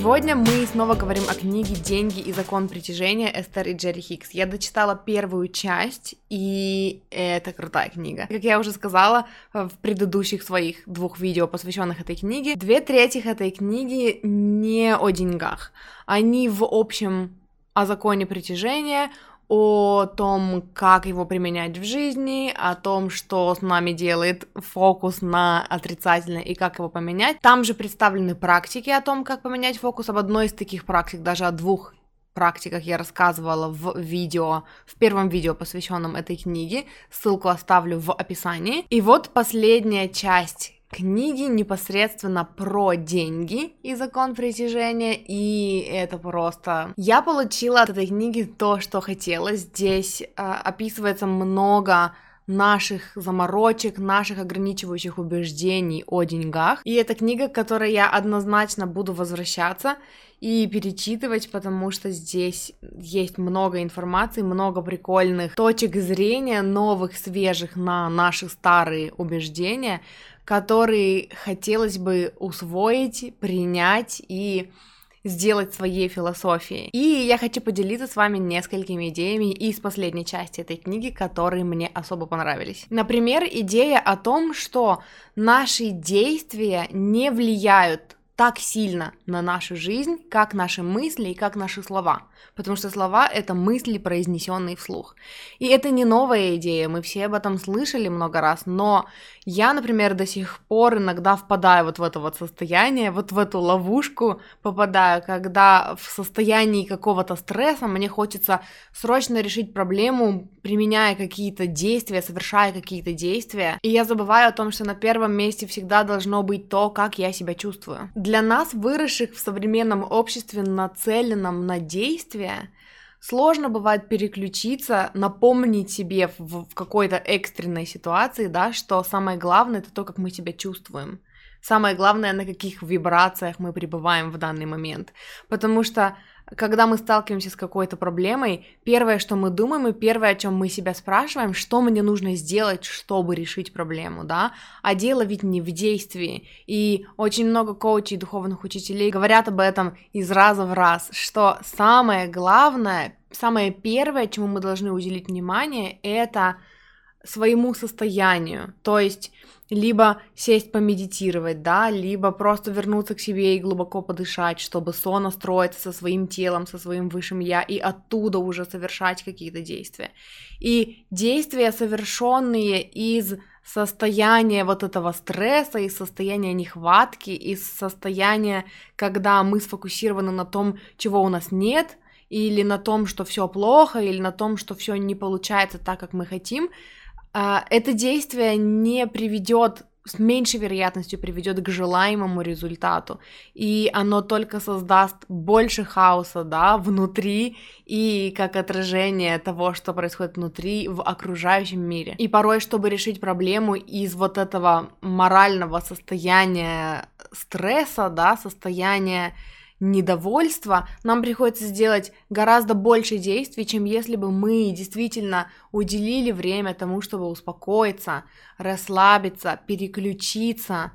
Сегодня мы снова говорим о книге «Деньги и закон притяжения» Эстер и Джерри Хикс. Я дочитала первую часть, и это крутая книга. Как я уже сказала в предыдущих своих двух видео, посвященных этой книге, две трети этой книги не о деньгах. Они в общем о законе притяжения, о том, как его применять в жизни, о том, что с нами делает фокус на отрицательное и как его поменять. Там же представлены практики о том, как поменять фокус. Об одной из таких практик, даже о двух практиках я рассказывала в видео, в первом видео, посвященном этой книге. Ссылку оставлю в описании. И вот последняя часть книги непосредственно про деньги и закон притяжения, и это просто... Я получила от этой книги то, что хотела. Здесь э, описывается много наших заморочек, наших ограничивающих убеждений о деньгах. И это книга, к которой я однозначно буду возвращаться и перечитывать, потому что здесь есть много информации, много прикольных точек зрения, новых, свежих на наши старые убеждения, которые хотелось бы усвоить, принять и сделать своей философией. И я хочу поделиться с вами несколькими идеями из последней части этой книги, которые мне особо понравились. Например, идея о том, что наши действия не влияют так сильно на нашу жизнь, как наши мысли и как наши слова. Потому что слова — это мысли, произнесенные вслух. И это не новая идея, мы все об этом слышали много раз, но я, например, до сих пор иногда впадаю вот в это вот состояние, вот в эту ловушку попадаю, когда в состоянии какого-то стресса мне хочется срочно решить проблему, применяя какие-то действия, совершая какие-то действия, и я забываю о том, что на первом месте всегда должно быть то, как я себя чувствую. Для нас, выросших в современном обществе, нацеленном на действия, сложно бывает переключиться, напомнить себе в, в какой-то экстренной ситуации, да, что самое главное это то, как мы себя чувствуем. Самое главное, на каких вибрациях мы пребываем в данный момент. Потому что когда мы сталкиваемся с какой-то проблемой, первое, что мы думаем, и первое, о чем мы себя спрашиваем, что мне нужно сделать, чтобы решить проблему, да, а дело ведь не в действии, и очень много коучей, духовных учителей говорят об этом из раза в раз, что самое главное, самое первое, чему мы должны уделить внимание, это своему состоянию, то есть либо сесть помедитировать, да, либо просто вернуться к себе и глубоко подышать, чтобы сонастроиться со своим телом, со своим высшим я, и оттуда уже совершать какие-то действия. И действия, совершенные из состояния вот этого стресса, из состояния нехватки, из состояния, когда мы сфокусированы на том, чего у нас нет, или на том, что все плохо, или на том, что все не получается так, как мы хотим, это действие не приведет с меньшей вероятностью приведет к желаемому результату, и оно только создаст больше хаоса, да, внутри и как отражение того, что происходит внутри в окружающем мире. И порой, чтобы решить проблему из вот этого морального состояния стресса, да, состояния недовольства, нам приходится сделать гораздо больше действий, чем если бы мы действительно уделили время тому, чтобы успокоиться, расслабиться, переключиться,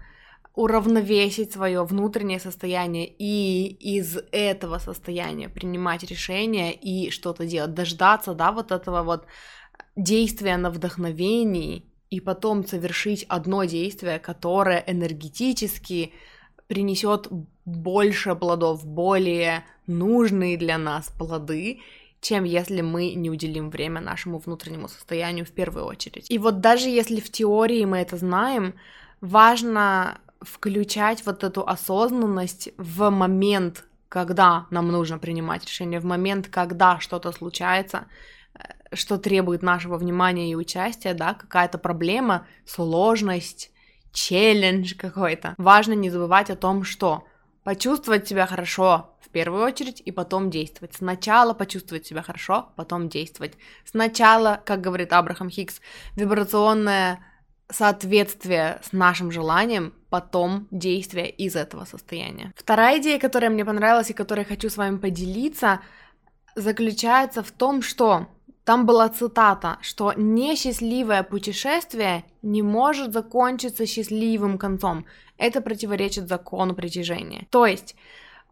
уравновесить свое внутреннее состояние и из этого состояния принимать решения и что-то делать, дождаться, да, вот этого вот действия на вдохновении и потом совершить одно действие, которое энергетически принесет больше плодов, более нужные для нас плоды, чем если мы не уделим время нашему внутреннему состоянию в первую очередь. И вот даже если в теории мы это знаем, важно включать вот эту осознанность в момент, когда нам нужно принимать решение, в момент, когда что-то случается, э, что требует нашего внимания и участия, да, какая-то проблема, сложность, челлендж какой-то. Важно не забывать о том, что почувствовать себя хорошо в первую очередь и потом действовать. Сначала почувствовать себя хорошо, потом действовать. Сначала, как говорит Абрахам Хикс, вибрационная соответствие с нашим желанием, потом действие из этого состояния. Вторая идея, которая мне понравилась и которой хочу с вами поделиться, заключается в том, что там была цитата, что несчастливое путешествие не может закончиться счастливым концом. Это противоречит закону притяжения. То есть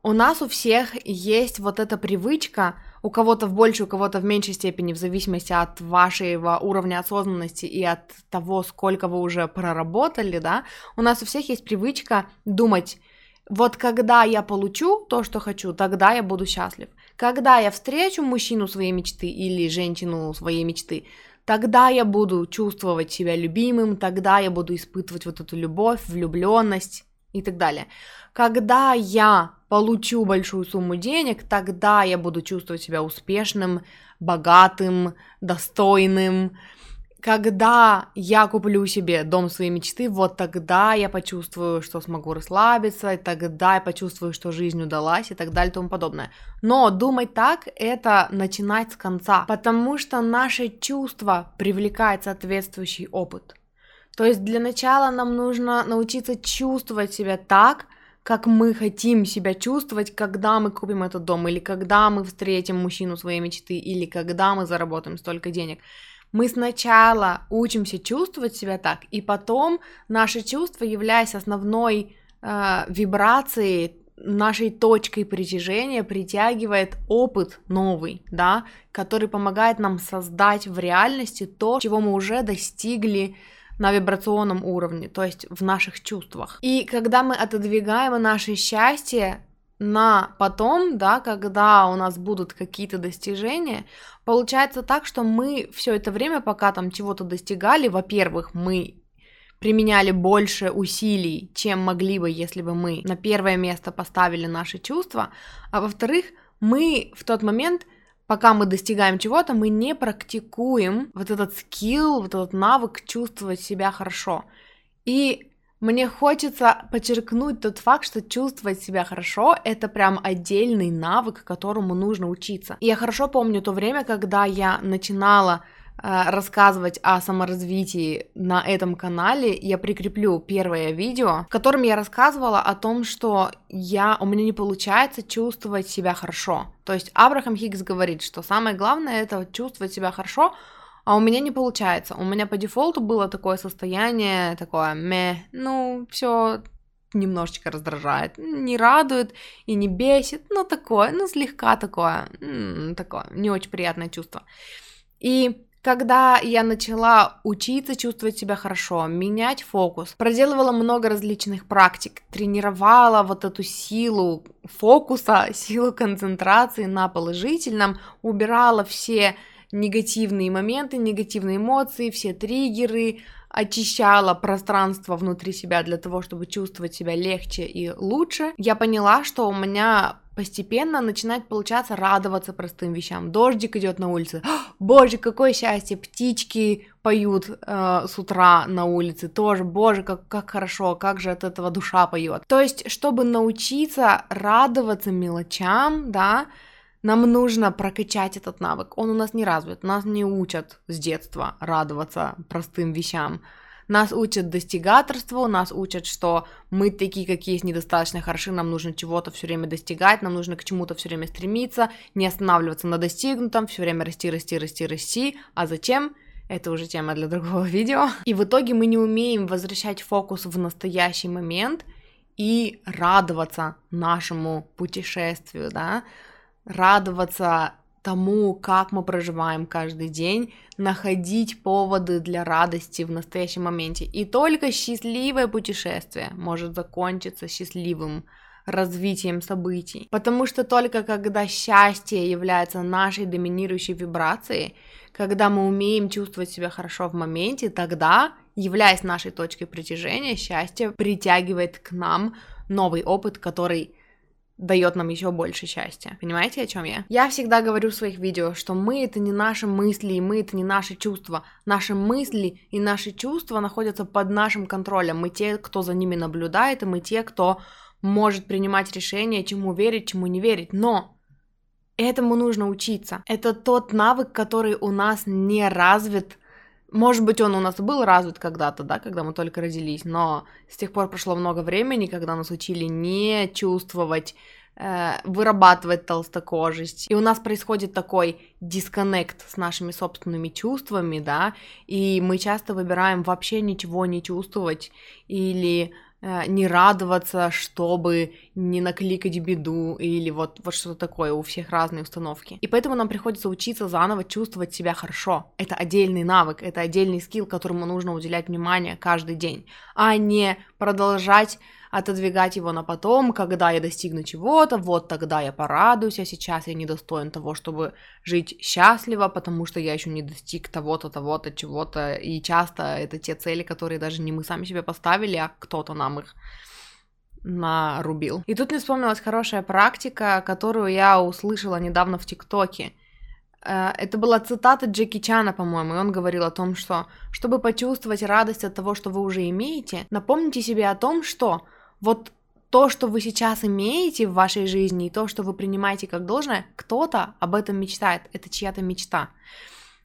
у нас у всех есть вот эта привычка, у кого-то в большей, у кого-то в меньшей степени, в зависимости от вашего уровня осознанности и от того, сколько вы уже проработали, да, у нас у всех есть привычка думать, вот когда я получу то, что хочу, тогда я буду счастлив. Когда я встречу мужчину своей мечты или женщину своей мечты, тогда я буду чувствовать себя любимым, тогда я буду испытывать вот эту любовь, влюбленность и так далее. Когда я получу большую сумму денег, тогда я буду чувствовать себя успешным, богатым, достойным, когда я куплю себе дом своей мечты, вот тогда я почувствую, что смогу расслабиться, и тогда я почувствую, что жизнь удалась и так далее и тому подобное. Но думать так — это начинать с конца, потому что наше чувство привлекает соответствующий опыт. То есть для начала нам нужно научиться чувствовать себя так, как мы хотим себя чувствовать, когда мы купим этот дом, или когда мы встретим мужчину своей мечты, или когда мы заработаем столько денег. Мы сначала учимся чувствовать себя так, и потом наши чувства, являясь основной э, вибрацией, нашей точкой притяжения, притягивает опыт новый, да, который помогает нам создать в реальности то, чего мы уже достигли на вибрационном уровне, то есть в наших чувствах. И когда мы отодвигаем наше счастье на потом, да, когда у нас будут какие-то достижения, получается так, что мы все это время, пока там чего-то достигали, во-первых, мы применяли больше усилий, чем могли бы, если бы мы на первое место поставили наши чувства, а во-вторых, мы в тот момент, пока мы достигаем чего-то, мы не практикуем вот этот скилл, вот этот навык чувствовать себя хорошо. И мне хочется подчеркнуть тот факт, что чувствовать себя хорошо — это прям отдельный навык, которому нужно учиться. Я хорошо помню то время, когда я начинала э, рассказывать о саморазвитии на этом канале, я прикреплю первое видео, в котором я рассказывала о том, что я, у меня не получается чувствовать себя хорошо. То есть Абрахам Хиггс говорит, что самое главное это чувствовать себя хорошо, а у меня не получается. У меня по дефолту было такое состояние, такое, ме, ну, все немножечко раздражает, не радует и не бесит, ну, такое, ну, слегка такое, такое, не очень приятное чувство. И когда я начала учиться чувствовать себя хорошо, менять фокус, проделывала много различных практик, тренировала вот эту силу фокуса, силу концентрации на положительном, убирала все негативные моменты, негативные эмоции, все триггеры, очищала пространство внутри себя для того, чтобы чувствовать себя легче и лучше, я поняла, что у меня постепенно начинает получаться радоваться простым вещам. Дождик идет на улице. Боже, какое счастье! Птички поют э, с утра на улице. Тоже, боже, как, как хорошо, как же от этого душа поет. То есть, чтобы научиться радоваться мелочам, да, нам нужно прокачать этот навык. Он у нас не развит. Нас не учат с детства радоваться простым вещам. Нас учат достигаторству, нас учат, что мы такие, какие есть, недостаточно хороши, нам нужно чего-то все время достигать, нам нужно к чему-то все время стремиться, не останавливаться на достигнутом, все время расти, расти, расти, расти. А зачем? Это уже тема для другого видео. И в итоге мы не умеем возвращать фокус в настоящий момент и радоваться нашему путешествию, да, радоваться тому, как мы проживаем каждый день, находить поводы для радости в настоящем моменте. И только счастливое путешествие может закончиться счастливым развитием событий. Потому что только когда счастье является нашей доминирующей вибрацией, когда мы умеем чувствовать себя хорошо в моменте, тогда, являясь нашей точкой притяжения, счастье притягивает к нам новый опыт, который дает нам еще больше счастья. Понимаете, о чем я? Я всегда говорю в своих видео, что мы это не наши мысли, и мы это не наши чувства. Наши мысли и наши чувства находятся под нашим контролем. Мы те, кто за ними наблюдает, и мы те, кто может принимать решения, чему верить, чему не верить. Но этому нужно учиться. Это тот навык, который у нас не развит может быть, он у нас был развит когда-то, да, когда мы только родились, но с тех пор прошло много времени, когда нас учили не чувствовать, э, вырабатывать толстокожесть. И у нас происходит такой дисконнект с нашими собственными чувствами, да, и мы часто выбираем вообще ничего не чувствовать или не радоваться, чтобы не накликать беду или вот, вот что-то такое, у всех разные установки. И поэтому нам приходится учиться заново чувствовать себя хорошо. Это отдельный навык, это отдельный скилл, которому нужно уделять внимание каждый день, а не продолжать отодвигать его на потом, когда я достигну чего-то, вот тогда я порадуюсь, а сейчас я недостоин того, чтобы жить счастливо, потому что я еще не достиг того-то, того-то, чего-то, и часто это те цели, которые даже не мы сами себе поставили, а кто-то нам их нарубил. И тут мне вспомнилась хорошая практика, которую я услышала недавно в ТикТоке. Э, это была цитата Джеки Чана, по-моему, и он говорил о том, что чтобы почувствовать радость от того, что вы уже имеете, напомните себе о том, что вот то, что вы сейчас имеете в вашей жизни, и то, что вы принимаете как должное, кто-то об этом мечтает, это чья-то мечта.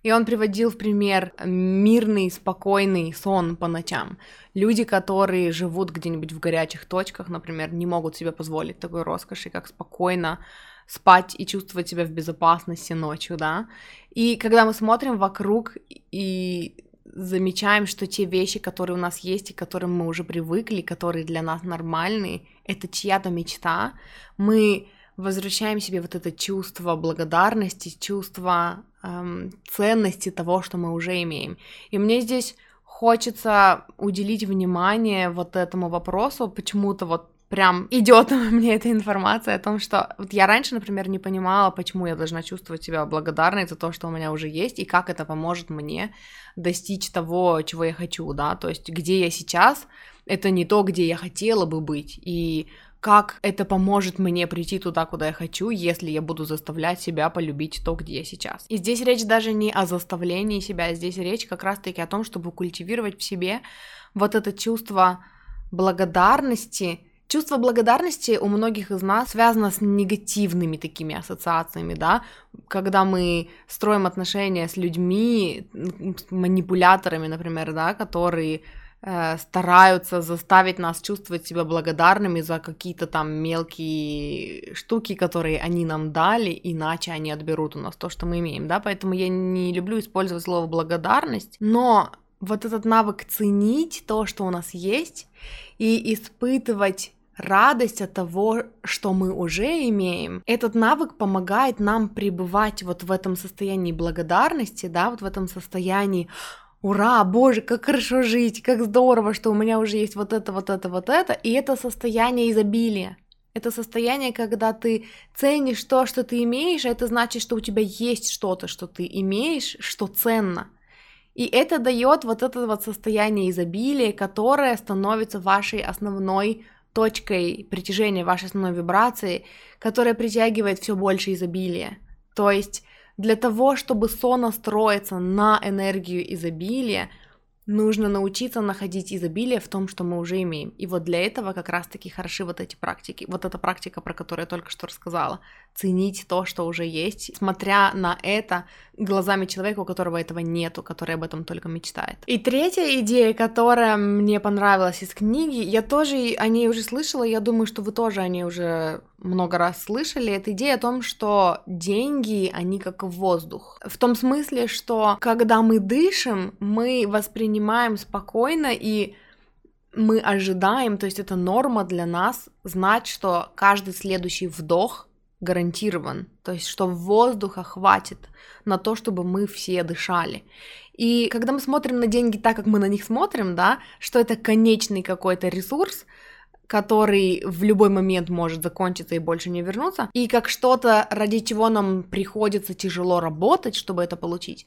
И он приводил в пример мирный, спокойный сон по ночам. Люди, которые живут где-нибудь в горячих точках, например, не могут себе позволить такой роскоши, как спокойно спать и чувствовать себя в безопасности ночью, да. И когда мы смотрим вокруг и замечаем, что те вещи, которые у нас есть и к которым мы уже привыкли, которые для нас нормальные, это чья-то мечта, мы возвращаем себе вот это чувство благодарности, чувство эм, ценности того, что мы уже имеем. И мне здесь хочется уделить внимание вот этому вопросу, почему-то вот прям идет мне эта информация о том, что вот я раньше, например, не понимала, почему я должна чувствовать себя благодарной за то, что у меня уже есть, и как это поможет мне достичь того, чего я хочу, да, то есть где я сейчас, это не то, где я хотела бы быть, и как это поможет мне прийти туда, куда я хочу, если я буду заставлять себя полюбить то, где я сейчас. И здесь речь даже не о заставлении себя, здесь речь как раз-таки о том, чтобы культивировать в себе вот это чувство благодарности, Чувство благодарности у многих из нас связано с негативными такими ассоциациями, да, когда мы строим отношения с людьми, с манипуляторами, например, да, которые э, стараются заставить нас чувствовать себя благодарными за какие-то там мелкие штуки, которые они нам дали, иначе они отберут у нас то, что мы имеем, да, поэтому я не люблю использовать слово благодарность, но вот этот навык ценить то, что у нас есть, и испытывать радость от того, что мы уже имеем. Этот навык помогает нам пребывать вот в этом состоянии благодарности, да, вот в этом состоянии Ура, боже, как хорошо жить, как здорово, что у меня уже есть вот это, вот это, вот это. И это состояние изобилия. Это состояние, когда ты ценишь то, что ты имеешь, а это значит, что у тебя есть что-то, что ты имеешь, что ценно. И это дает вот это вот состояние изобилия, которое становится вашей основной точкой притяжения вашей основной вибрации, которая притягивает все больше изобилия. То есть для того, чтобы сонастроиться на энергию изобилия, нужно научиться находить изобилие в том, что мы уже имеем. И вот для этого как раз-таки хороши вот эти практики. Вот эта практика, про которую я только что рассказала. Ценить то, что уже есть, смотря на это глазами человека, у которого этого нету, который об этом только мечтает. И третья идея, которая мне понравилась из книги, я тоже о ней уже слышала, я думаю, что вы тоже о ней уже много раз слышали, это идея о том, что деньги, они как воздух. В том смысле, что когда мы дышим, мы воспринимаем спокойно и мы ожидаем, то есть это норма для нас, знать, что каждый следующий вдох гарантирован, то есть что воздуха хватит на то, чтобы мы все дышали. И когда мы смотрим на деньги так, как мы на них смотрим, да, что это конечный какой-то ресурс, который в любой момент может закончиться и больше не вернуться, и как что-то, ради чего нам приходится тяжело работать, чтобы это получить,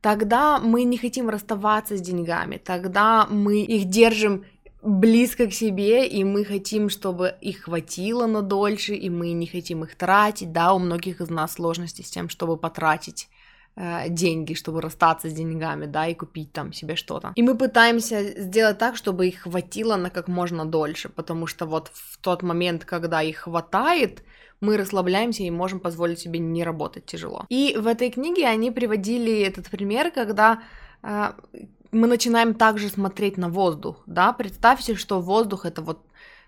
тогда мы не хотим расставаться с деньгами, тогда мы их держим близко к себе, и мы хотим, чтобы их хватило на дольше, и мы не хотим их тратить, да, у многих из нас сложности с тем, чтобы потратить Э, деньги, чтобы расстаться с деньгами, да, и купить там себе что-то. И мы пытаемся сделать так, чтобы их хватило на как можно дольше, потому что вот в тот момент, когда их хватает, мы расслабляемся и можем позволить себе не работать тяжело. И в этой книге они приводили этот пример, когда э, мы начинаем также смотреть на воздух, да, представьте, что воздух это вот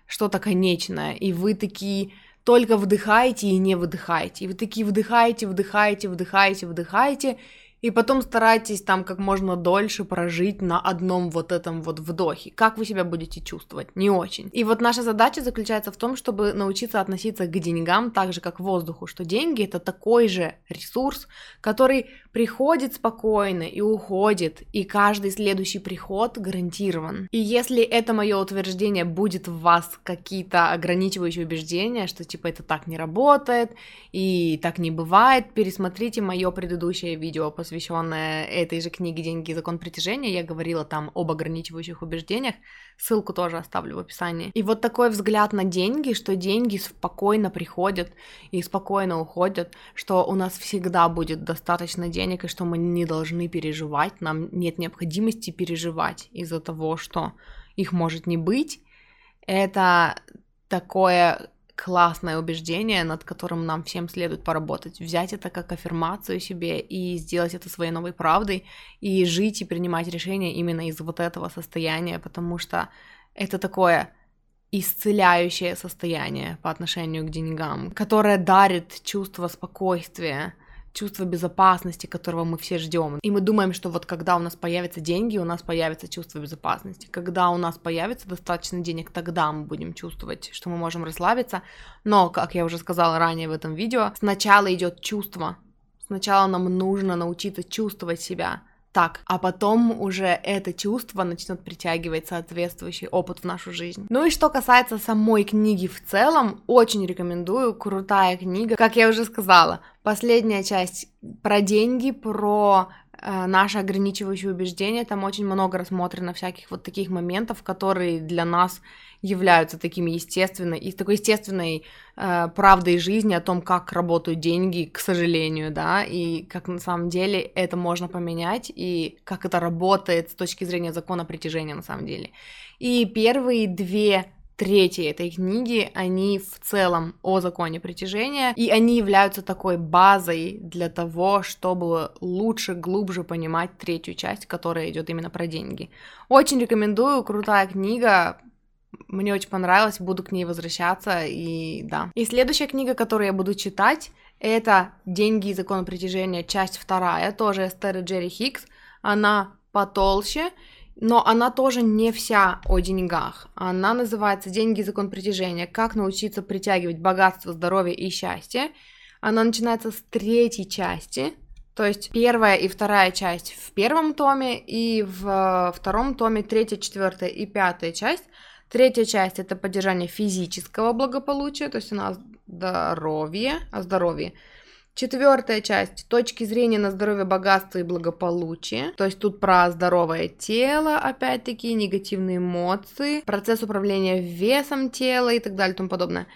что-то конечное, и вы такие только вдыхаете и не выдыхаете, и вы такие вдыхаете, вдыхаете, вдыхаете, вдыхаете, и потом старайтесь там как можно дольше прожить на одном вот этом вот вдохе. Как вы себя будете чувствовать? Не очень. И вот наша задача заключается в том, чтобы научиться относиться к деньгам так же, как к воздуху, что деньги это такой же ресурс, который приходит спокойно и уходит, и каждый следующий приход гарантирован. И если это мое утверждение будет в вас какие-то ограничивающие убеждения, что типа это так не работает и так не бывает, пересмотрите мое предыдущее видео, посвященное этой же книге «Деньги и закон притяжения». Я говорила там об ограничивающих убеждениях, ссылку тоже оставлю в описании. И вот такой взгляд на деньги, что деньги спокойно приходят и спокойно уходят, что у нас всегда будет достаточно денег, и что мы не должны переживать, нам нет необходимости переживать из-за того, что их может не быть. Это такое классное убеждение, над которым нам всем следует поработать. Взять это как аффирмацию себе и сделать это своей новой правдой, и жить и принимать решения именно из вот этого состояния, потому что это такое исцеляющее состояние по отношению к деньгам, которое дарит чувство спокойствия, чувство безопасности, которого мы все ждем. И мы думаем, что вот когда у нас появятся деньги, у нас появится чувство безопасности. Когда у нас появится достаточно денег, тогда мы будем чувствовать, что мы можем расслабиться. Но, как я уже сказала ранее в этом видео, сначала идет чувство. Сначала нам нужно научиться чувствовать себя так, а потом уже это чувство начнет притягивать соответствующий опыт в нашу жизнь. Ну и что касается самой книги в целом, очень рекомендую, крутая книга. Как я уже сказала, последняя часть про деньги, про э, наши ограничивающие убеждения, там очень много рассмотрено всяких вот таких моментов, которые для нас являются такими естественной, и такой естественной э, правдой жизни о том, как работают деньги, к сожалению, да, и как на самом деле это можно поменять, и как это работает с точки зрения закона притяжения на самом деле. И первые две трети этой книги, они в целом о законе притяжения, и они являются такой базой для того, чтобы лучше, глубже понимать третью часть, которая идет именно про деньги. Очень рекомендую, крутая книга, мне очень понравилось, буду к ней возвращаться, и да. И следующая книга, которую я буду читать, это «Деньги и закон притяжения», часть вторая, тоже Эстер Джерри Хикс. Она потолще, но она тоже не вся о деньгах. Она называется «Деньги и закон притяжения. Как научиться притягивать богатство, здоровье и счастье». Она начинается с третьей части, то есть первая и вторая часть в первом томе, и в втором томе третья, четвертая и пятая часть – Третья часть это поддержание физического благополучия, то есть у нас здоровье, о здоровье. Четвертая часть точки зрения на здоровье, богатство и благополучие. То есть тут про здоровое тело, опять-таки, негативные эмоции, процесс управления весом тела и так далее и тому подобное.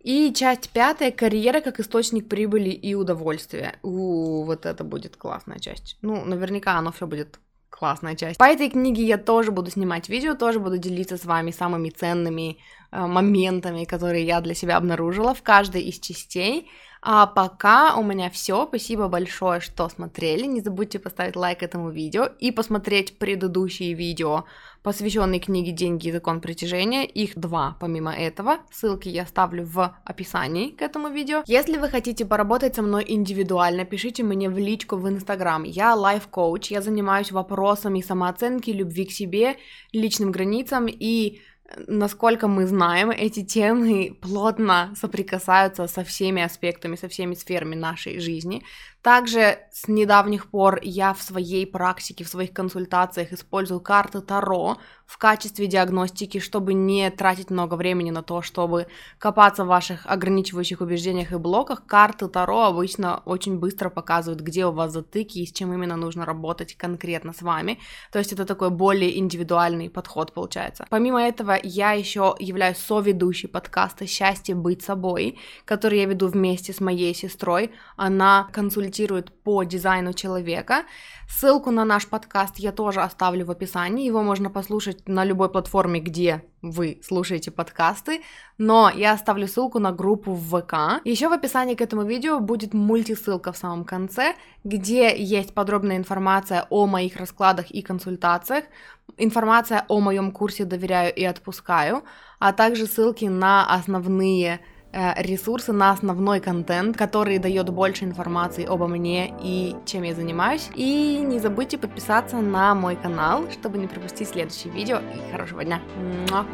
И часть пятая карьера как источник прибыли и удовольствия. У, вот это будет классная часть. Ну, наверняка оно все будет классная часть. По этой книге я тоже буду снимать видео, тоже буду делиться с вами самыми ценными э, моментами, которые я для себя обнаружила в каждой из частей. А пока у меня все. Спасибо большое, что смотрели. Не забудьте поставить лайк этому видео и посмотреть предыдущие видео, посвященные книге «Деньги и закон притяжения». Их два, помимо этого. Ссылки я оставлю в описании к этому видео. Если вы хотите поработать со мной индивидуально, пишите мне в личку в Инстаграм. Я лайф-коуч, я занимаюсь вопросами самооценки, любви к себе, личным границам и насколько мы знаем, эти темы плотно соприкасаются со всеми аспектами, со всеми сферами нашей жизни. Также с недавних пор я в своей практике, в своих консультациях использую карты Таро в качестве диагностики, чтобы не тратить много времени на то, чтобы копаться в ваших ограничивающих убеждениях и блоках. Карты Таро обычно очень быстро показывают, где у вас затыки и с чем именно нужно работать конкретно с вами. То есть это такой более индивидуальный подход получается. Помимо этого, я еще являюсь соведущей подкаста «Счастье быть собой», который я веду вместе с моей сестрой. Она консультирует консультирует по дизайну человека. Ссылку на наш подкаст я тоже оставлю в описании. Его можно послушать на любой платформе, где вы слушаете подкасты, но я оставлю ссылку на группу в ВК. Еще в описании к этому видео будет мультисылка в самом конце, где есть подробная информация о моих раскладах и консультациях, информация о моем курсе «Доверяю и отпускаю», а также ссылки на основные ресурсы на основной контент, который дает больше информации обо мне и чем я занимаюсь. И не забудьте подписаться на мой канал, чтобы не пропустить следующее видео. И хорошего дня! Муа!